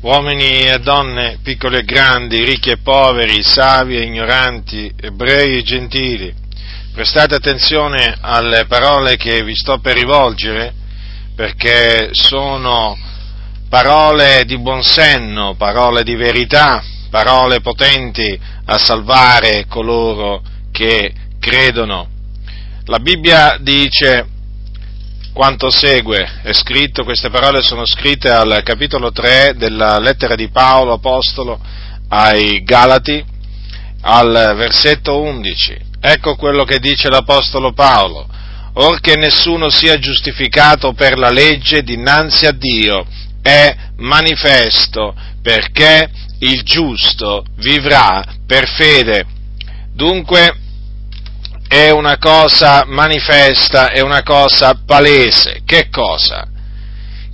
uomini e donne, piccoli e grandi, ricchi e poveri, savi e ignoranti, ebrei e gentili, prestate attenzione alle parole che vi sto per rivolgere, perché sono parole di buon senno, parole di verità, parole potenti a salvare coloro che credono. La Bibbia dice quanto segue, è scritto, queste parole sono scritte al capitolo 3 della lettera di Paolo Apostolo ai Galati, al versetto 11. Ecco quello che dice l'Apostolo Paolo. Or che nessuno sia giustificato per la legge dinanzi a Dio è manifesto perché il giusto vivrà per fede. Dunque, è una cosa manifesta, è una cosa palese. Che cosa?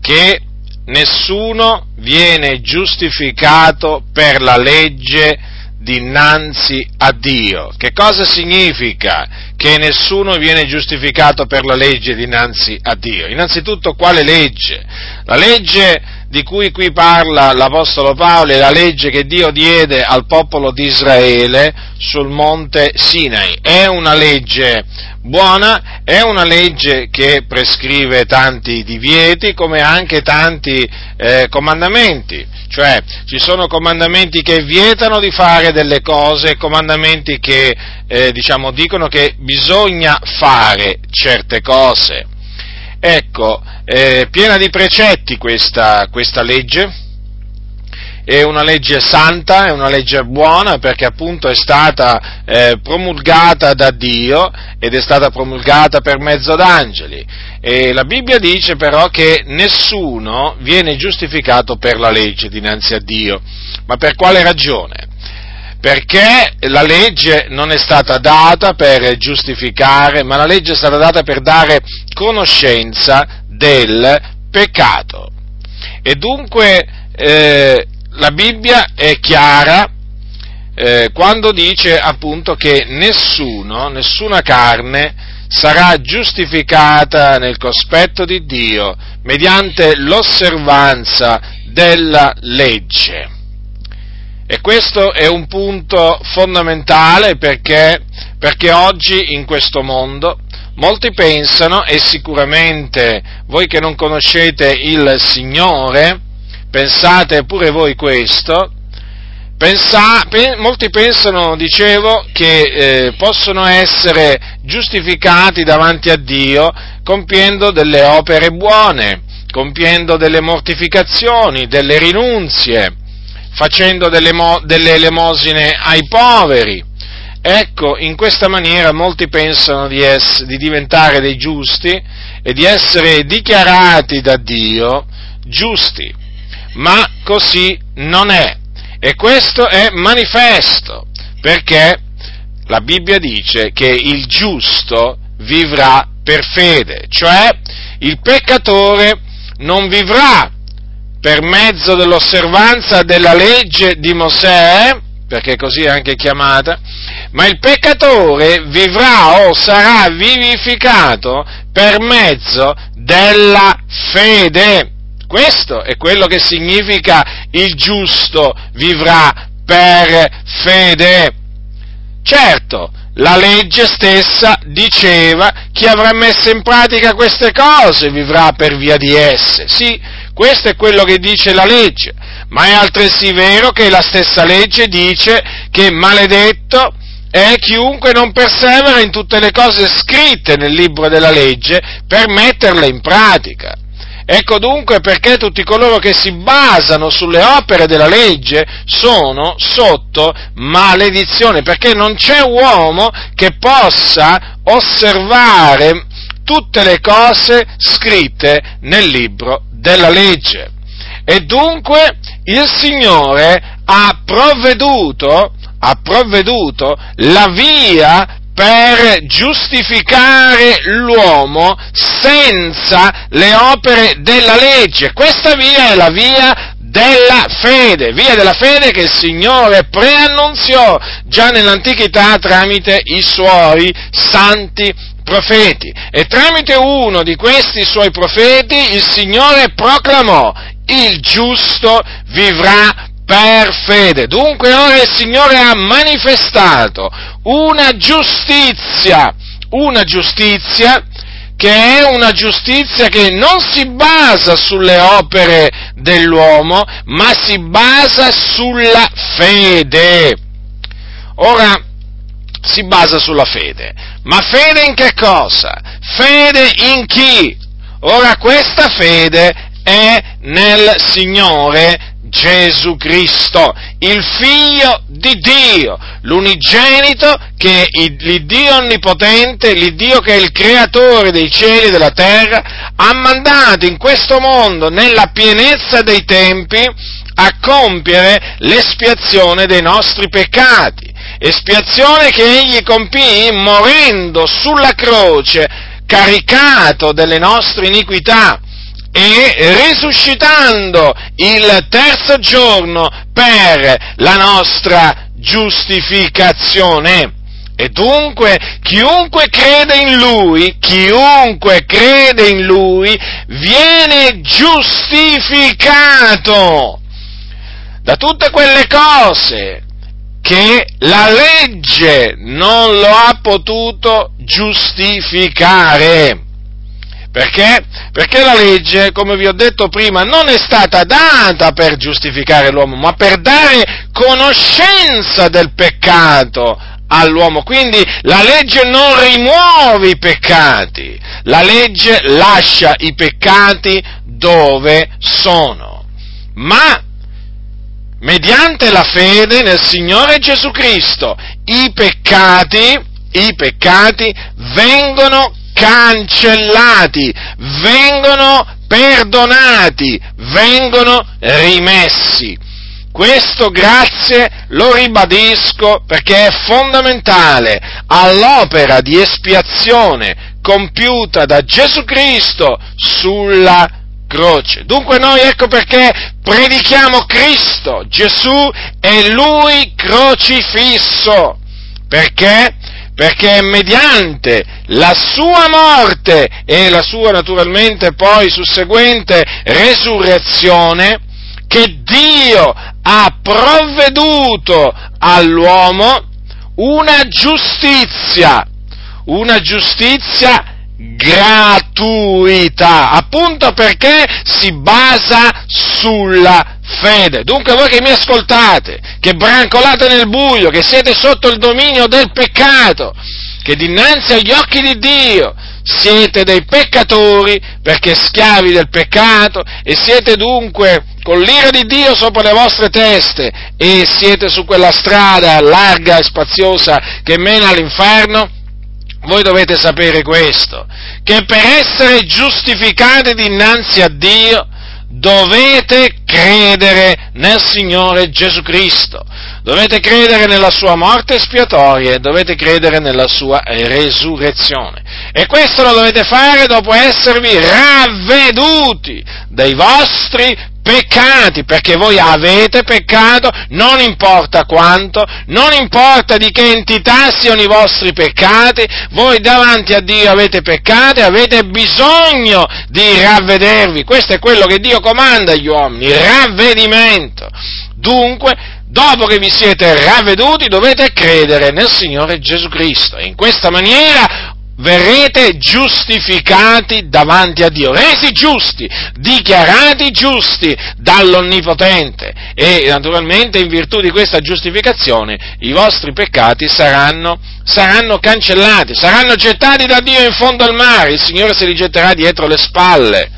Che nessuno viene giustificato per la legge dinanzi a Dio. Che cosa significa che nessuno viene giustificato per la legge dinanzi a Dio? Innanzitutto quale legge? La legge di cui qui parla l'Apostolo Paolo è la legge che Dio diede al popolo di Israele sul monte Sinai. È una legge buona, è una legge che prescrive tanti divieti come anche tanti eh, comandamenti. Cioè ci sono comandamenti che vietano di fare delle cose comandamenti che eh, diciamo, dicono che bisogna fare certe cose. Ecco, eh, piena di precetti questa, questa legge, è una legge santa, è una legge buona perché appunto è stata eh, promulgata da Dio ed è stata promulgata per mezzo d'angeli. E la Bibbia dice però che nessuno viene giustificato per la legge dinanzi a Dio. Ma per quale ragione? Perché la legge non è stata data per giustificare, ma la legge è stata data per dare conoscenza del peccato. E dunque eh, la Bibbia è chiara eh, quando dice appunto che nessuno, nessuna carne sarà giustificata nel cospetto di Dio mediante l'osservanza della legge. E questo è un punto fondamentale perché, perché oggi in questo mondo molti pensano, e sicuramente voi che non conoscete il Signore, pensate pure voi questo, pensa, pe, molti pensano, dicevo, che eh, possono essere giustificati davanti a Dio compiendo delle opere buone, compiendo delle mortificazioni, delle rinunzie facendo delle, delle elemosine ai poveri. Ecco, in questa maniera molti pensano di, ess- di diventare dei giusti e di essere dichiarati da Dio giusti, ma così non è. E questo è manifesto, perché la Bibbia dice che il giusto vivrà per fede, cioè il peccatore non vivrà per mezzo dell'osservanza della legge di Mosè, perché così è anche chiamata, ma il peccatore vivrà o sarà vivificato per mezzo della fede. Questo è quello che significa il giusto vivrà per fede. Certo, la legge stessa diceva chi avrà messo in pratica queste cose vivrà per via di esse. Sì, questo è quello che dice la legge, ma è altresì vero che la stessa legge dice che maledetto è chiunque non persevera in tutte le cose scritte nel libro della legge per metterle in pratica. Ecco dunque perché tutti coloro che si basano sulle opere della legge sono sotto maledizione, perché non c'è uomo che possa osservare tutte le cose scritte nel libro della legge. E dunque il Signore ha provveduto, ha provveduto la via per giustificare l'uomo senza le opere della legge. Questa via è la via della fede, via della fede che il Signore preannunziò già nell'antichità tramite i suoi santi profeti. E tramite uno di questi suoi profeti il Signore proclamò, il giusto vivrà per fede. Dunque ora il Signore ha manifestato una giustizia, una giustizia che è una giustizia che non si basa sulle opere dell'uomo, ma si basa sulla fede. Ora, si basa sulla fede. Ma fede in che cosa? Fede in chi? Ora questa fede è nel Signore Gesù Cristo, il Figlio di Dio, l'unigenito che l'Iddio Onnipotente, l'Iddio che è il Creatore dei cieli e della terra, ha mandato in questo mondo, nella pienezza dei tempi, a compiere l'espiazione dei nostri peccati, espiazione che egli compì morendo sulla croce, caricato delle nostre iniquità e risuscitando il terzo giorno per la nostra giustificazione. E dunque chiunque crede in Lui, chiunque crede in Lui, viene giustificato da tutte quelle cose che la legge non lo ha potuto giustificare. Perché? Perché la legge, come vi ho detto prima, non è stata data per giustificare l'uomo, ma per dare conoscenza del peccato all'uomo. Quindi la legge non rimuove i peccati, la legge lascia i peccati dove sono. Ma mediante la fede nel Signore Gesù Cristo i peccati, i peccati vengono cancellati, vengono perdonati, vengono rimessi. Questo grazie lo ribadisco perché è fondamentale all'opera di espiazione compiuta da Gesù Cristo sulla croce. Dunque noi ecco perché predichiamo Cristo, Gesù è Lui crocifisso. Perché? perché mediante la sua morte e la sua naturalmente poi susseguente resurrezione che Dio ha provveduto all'uomo una giustizia, una giustizia gratuita, appunto perché si basa sulla fede. Dunque voi che mi ascoltate, che brancolate nel buio, che siete sotto il dominio del peccato, che dinanzi agli occhi di Dio siete dei peccatori perché schiavi del peccato e siete dunque con l'ira di Dio sopra le vostre teste e siete su quella strada larga e spaziosa che mena all'inferno, voi dovete sapere questo, che per essere giustificati dinanzi a Dio dovete credere nel Signore Gesù Cristo, dovete credere nella sua morte espiatoria e dovete credere nella sua resurrezione. E questo lo dovete fare dopo esservi ravveduti dai vostri peccati, perché voi avete peccato, non importa quanto, non importa di che entità siano i vostri peccati, voi davanti a Dio avete peccato e avete bisogno di ravvedervi. Questo è quello che Dio comanda agli uomini, ravvedimento. Dunque, dopo che vi siete ravveduti dovete credere nel Signore Gesù Cristo in questa maniera verrete giustificati davanti a Dio, resi giusti, dichiarati giusti dall'Onnipotente. E naturalmente in virtù di questa giustificazione i vostri peccati saranno, saranno cancellati, saranno gettati da Dio in fondo al mare, il Signore se li getterà dietro le spalle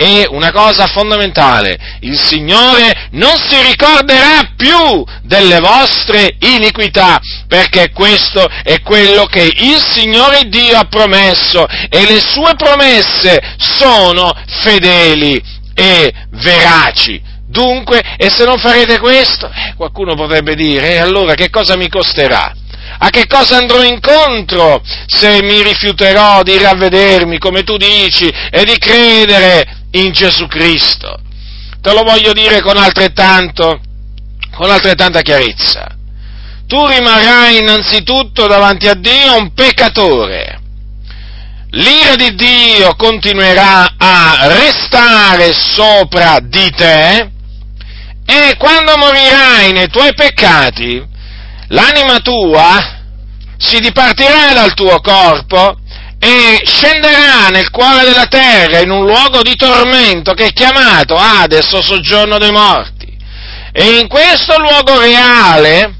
e una cosa fondamentale, il Signore non si ricorderà più delle vostre iniquità, perché questo è quello che il Signore Dio ha promesso e le sue promesse sono fedeli e veraci. Dunque, e se non farete questo, eh, qualcuno potrebbe dire, e eh, allora che cosa mi costerà? A che cosa andrò incontro se mi rifiuterò di ravvedermi, come tu dici, e di credere in Gesù Cristo. Te lo voglio dire con altrettanto, con altrettanta chiarezza. Tu rimarrai innanzitutto davanti a Dio un peccatore. l'ira di Dio continuerà a restare sopra di te e quando morirai nei tuoi peccati, l'anima tua si dipartirà dal tuo corpo e scenderà nel cuore della terra in un luogo di tormento che è chiamato Hades o soggiorno dei morti. E in questo luogo reale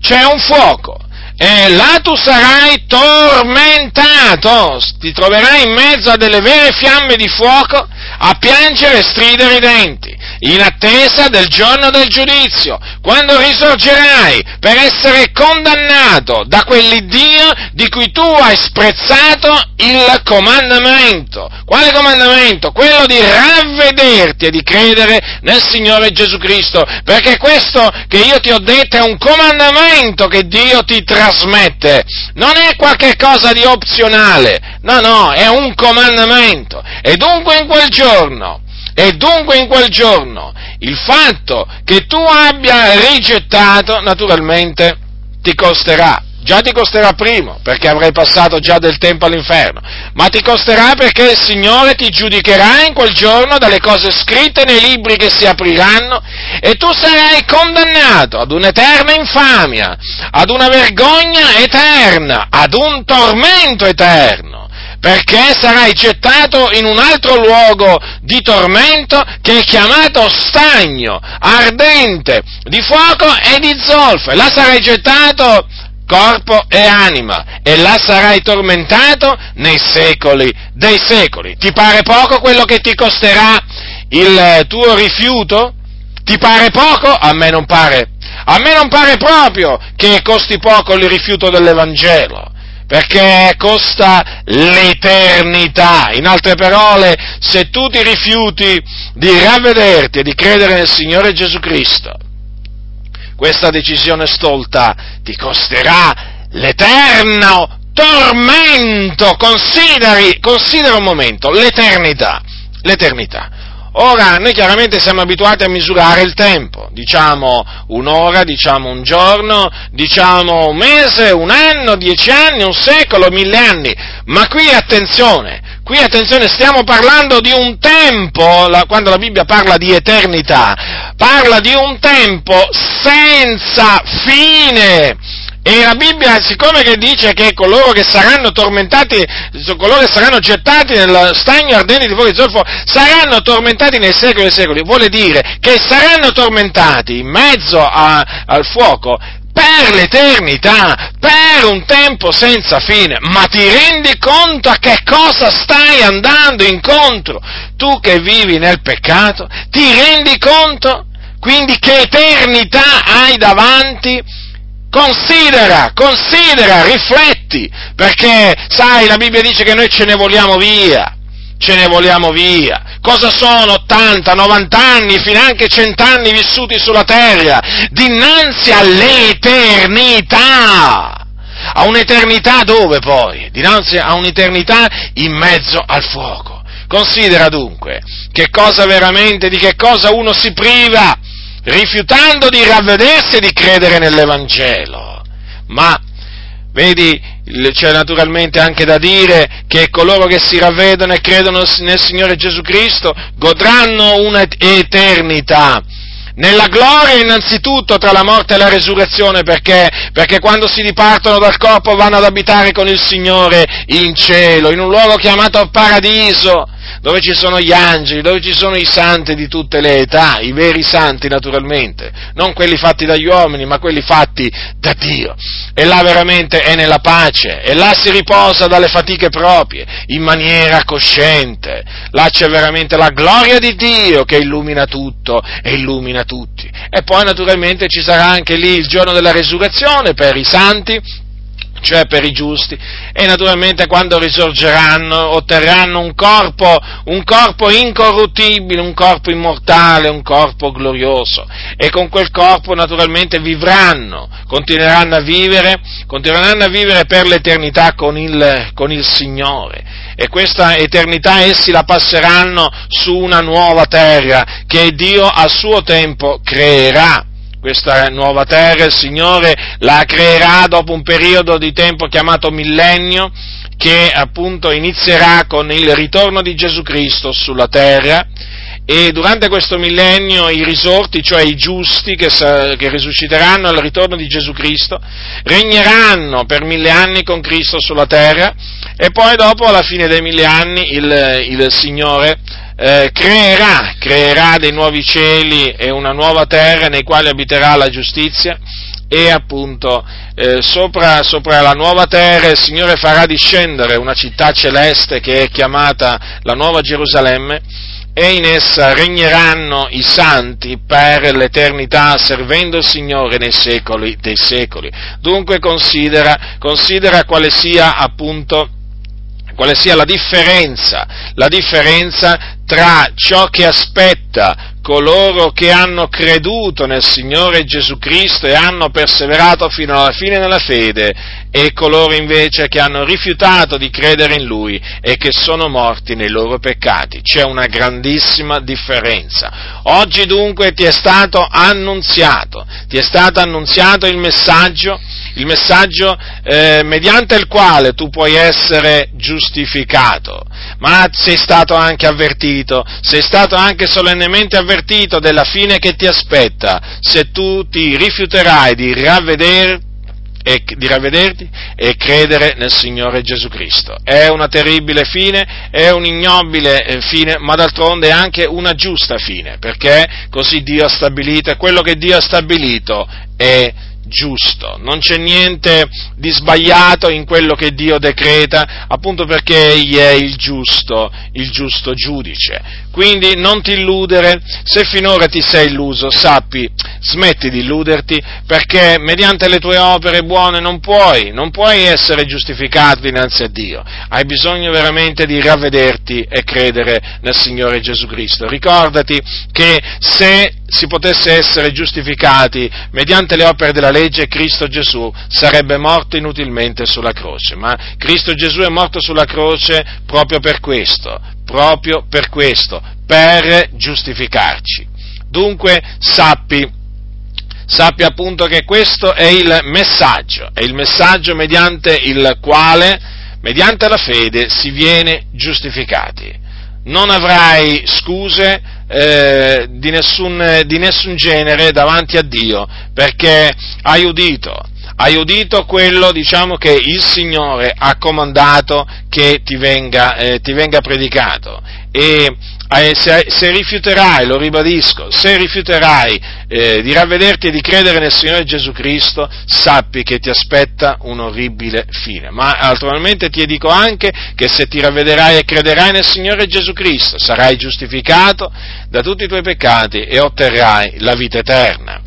c'è un fuoco e là tu sarai tormentato, ti troverai in mezzo a delle vere fiamme di fuoco a piangere e stridere i denti in attesa del giorno del giudizio, quando risorgerai per essere condannato da quell'Iddio di cui tu hai sprezzato il comandamento. Quale comandamento? Quello di ravvederti e di credere nel Signore Gesù Cristo, perché questo che io ti ho detto è un comandamento che Dio ti trasmette, non è qualche cosa di opzionale, no, no, è un comandamento. E dunque in quel giorno e dunque in quel giorno il fatto che tu abbia rigettato, naturalmente, ti costerà. Già ti costerà primo, perché avrai passato già del tempo all'inferno, ma ti costerà perché il Signore ti giudicherà in quel giorno dalle cose scritte nei libri che si apriranno e tu sarai condannato ad un'eterna infamia, ad una vergogna eterna, ad un tormento eterno perché sarai gettato in un altro luogo di tormento che è chiamato stagno, ardente, di fuoco e di zolfo. Là sarai gettato corpo e anima, e là sarai tormentato nei secoli dei secoli. Ti pare poco quello che ti costerà il tuo rifiuto? Ti pare poco? A me non pare. A me non pare proprio che costi poco il rifiuto dell'Evangelo perché costa l'eternità. In altre parole, se tu ti rifiuti di ravvederti e di credere nel Signore Gesù Cristo, questa decisione stolta ti costerà l'eterno tormento. Consideri, considera un momento, l'eternità, l'eternità. Ora, noi chiaramente siamo abituati a misurare il tempo, diciamo un'ora, diciamo un giorno, diciamo un mese, un anno, dieci anni, un secolo, mille anni, ma qui attenzione, qui attenzione, stiamo parlando di un tempo, la, quando la Bibbia parla di eternità, parla di un tempo senza fine, e la Bibbia, siccome che dice che coloro che saranno tormentati, coloro che saranno gettati nel stagno ardente di fuoco di zolfo, saranno tormentati nei secoli dei secoli, vuole dire che saranno tormentati in mezzo a, al fuoco per l'eternità, per un tempo senza fine. Ma ti rendi conto a che cosa stai andando incontro? Tu che vivi nel peccato, ti rendi conto? Quindi che eternità hai davanti? Considera, considera, rifletti, perché sai, la Bibbia dice che noi ce ne vogliamo via, ce ne vogliamo via. Cosa sono 80, 90 anni, fino anche 100 anni vissuti sulla terra, dinanzi all'eternità? A un'eternità dove poi? Dinanzi a un'eternità in mezzo al fuoco. Considera dunque che cosa veramente, di che cosa uno si priva rifiutando di ravvedersi e di credere nell'Evangelo. Ma, vedi, c'è naturalmente anche da dire che coloro che si ravvedono e credono nel Signore Gesù Cristo godranno un'eternità. Nella gloria innanzitutto tra la morte e la resurrezione perché? Perché quando si dipartono dal corpo vanno ad abitare con il Signore in cielo, in un luogo chiamato paradiso, dove ci sono gli angeli, dove ci sono i santi di tutte le età, i veri santi naturalmente, non quelli fatti dagli uomini, ma quelli fatti da Dio. E là veramente è nella pace, e là si riposa dalle fatiche proprie, in maniera cosciente. Là c'è veramente la gloria di Dio che illumina tutto e illumina tutti. E poi naturalmente ci sarà anche lì il giorno della resurrezione per i santi cioè per i giusti, e naturalmente quando risorgeranno otterranno un corpo, un corpo incorruttibile, un corpo immortale, un corpo glorioso, e con quel corpo naturalmente vivranno, continueranno a vivere, continueranno a vivere per l'eternità con il, con il Signore, e questa eternità essi la passeranno su una nuova terra che Dio a suo tempo creerà questa nuova terra, il Signore la creerà dopo un periodo di tempo chiamato millennio, che appunto inizierà con il ritorno di Gesù Cristo sulla terra. E durante questo millennio i risorti, cioè i giusti che, che, risusciteranno al ritorno di Gesù Cristo, regneranno per mille anni con Cristo sulla terra e poi dopo, alla fine dei mille anni, il, il Signore eh, creerà, creerà dei nuovi cieli e una nuova terra nei quali abiterà la giustizia e appunto eh, sopra, sopra, la nuova terra il Signore farà discendere una città celeste che è chiamata la Nuova Gerusalemme e in essa regneranno i santi per l'eternità, servendo il Signore nei secoli dei secoli. Dunque considera, considera quale sia appunto quale sia la differenza, la differenza tra ciò che aspetta coloro che hanno creduto nel Signore Gesù Cristo e hanno perseverato fino alla fine nella fede e coloro invece che hanno rifiutato di credere in Lui e che sono morti nei loro peccati. C'è una grandissima differenza. Oggi dunque ti è stato annunziato, ti è stato annunziato il messaggio, il messaggio eh, mediante il quale tu puoi essere giustificato, ma sei stato anche avvertito, sei stato anche solennemente avvertito della fine che ti aspetta se tu ti rifiuterai di ravvederti e di ravvederti e credere nel Signore Gesù Cristo. È una terribile fine, è un ignobile eh, fine, ma d'altronde è anche una giusta fine, perché così Dio ha stabilito e quello che Dio ha stabilito è giusto, non c'è niente di sbagliato in quello che Dio decreta, appunto perché Egli è il giusto, il giusto giudice. Quindi non ti illudere, se finora ti sei illuso, sappi, smetti di illuderti, perché mediante le tue opere buone non puoi, non puoi essere giustificato dinanzi a Dio. Hai bisogno veramente di ravvederti e credere nel Signore Gesù Cristo. Ricordati che se si potesse essere giustificati mediante le opere della legge, Cristo Gesù sarebbe morto inutilmente sulla croce. Ma Cristo Gesù è morto sulla croce proprio per questo, proprio per questo, per giustificarci. Dunque sappi, sappi appunto che questo è il messaggio, è il messaggio mediante il quale, mediante la fede, si viene giustificati. Non avrai scuse eh, di, nessun, di nessun genere davanti a Dio, perché hai udito, hai udito quello diciamo, che il Signore ha comandato che ti venga, eh, ti venga predicato e eh, se, se, rifiuterai, lo ribadisco, se rifiuterai eh, di ravvederti e di credere nel Signore Gesù Cristo, sappi che ti aspetta un orribile fine. Ma naturalmente ti dico anche che se ti ravvederai e crederai nel Signore Gesù Cristo, sarai giustificato da tutti i tuoi peccati e otterrai la vita eterna.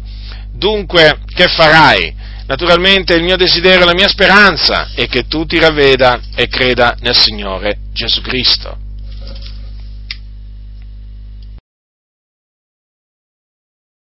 Dunque, che farai? Naturalmente il mio desiderio, la mia speranza è che tu ti ravveda e creda nel Signore Gesù Cristo.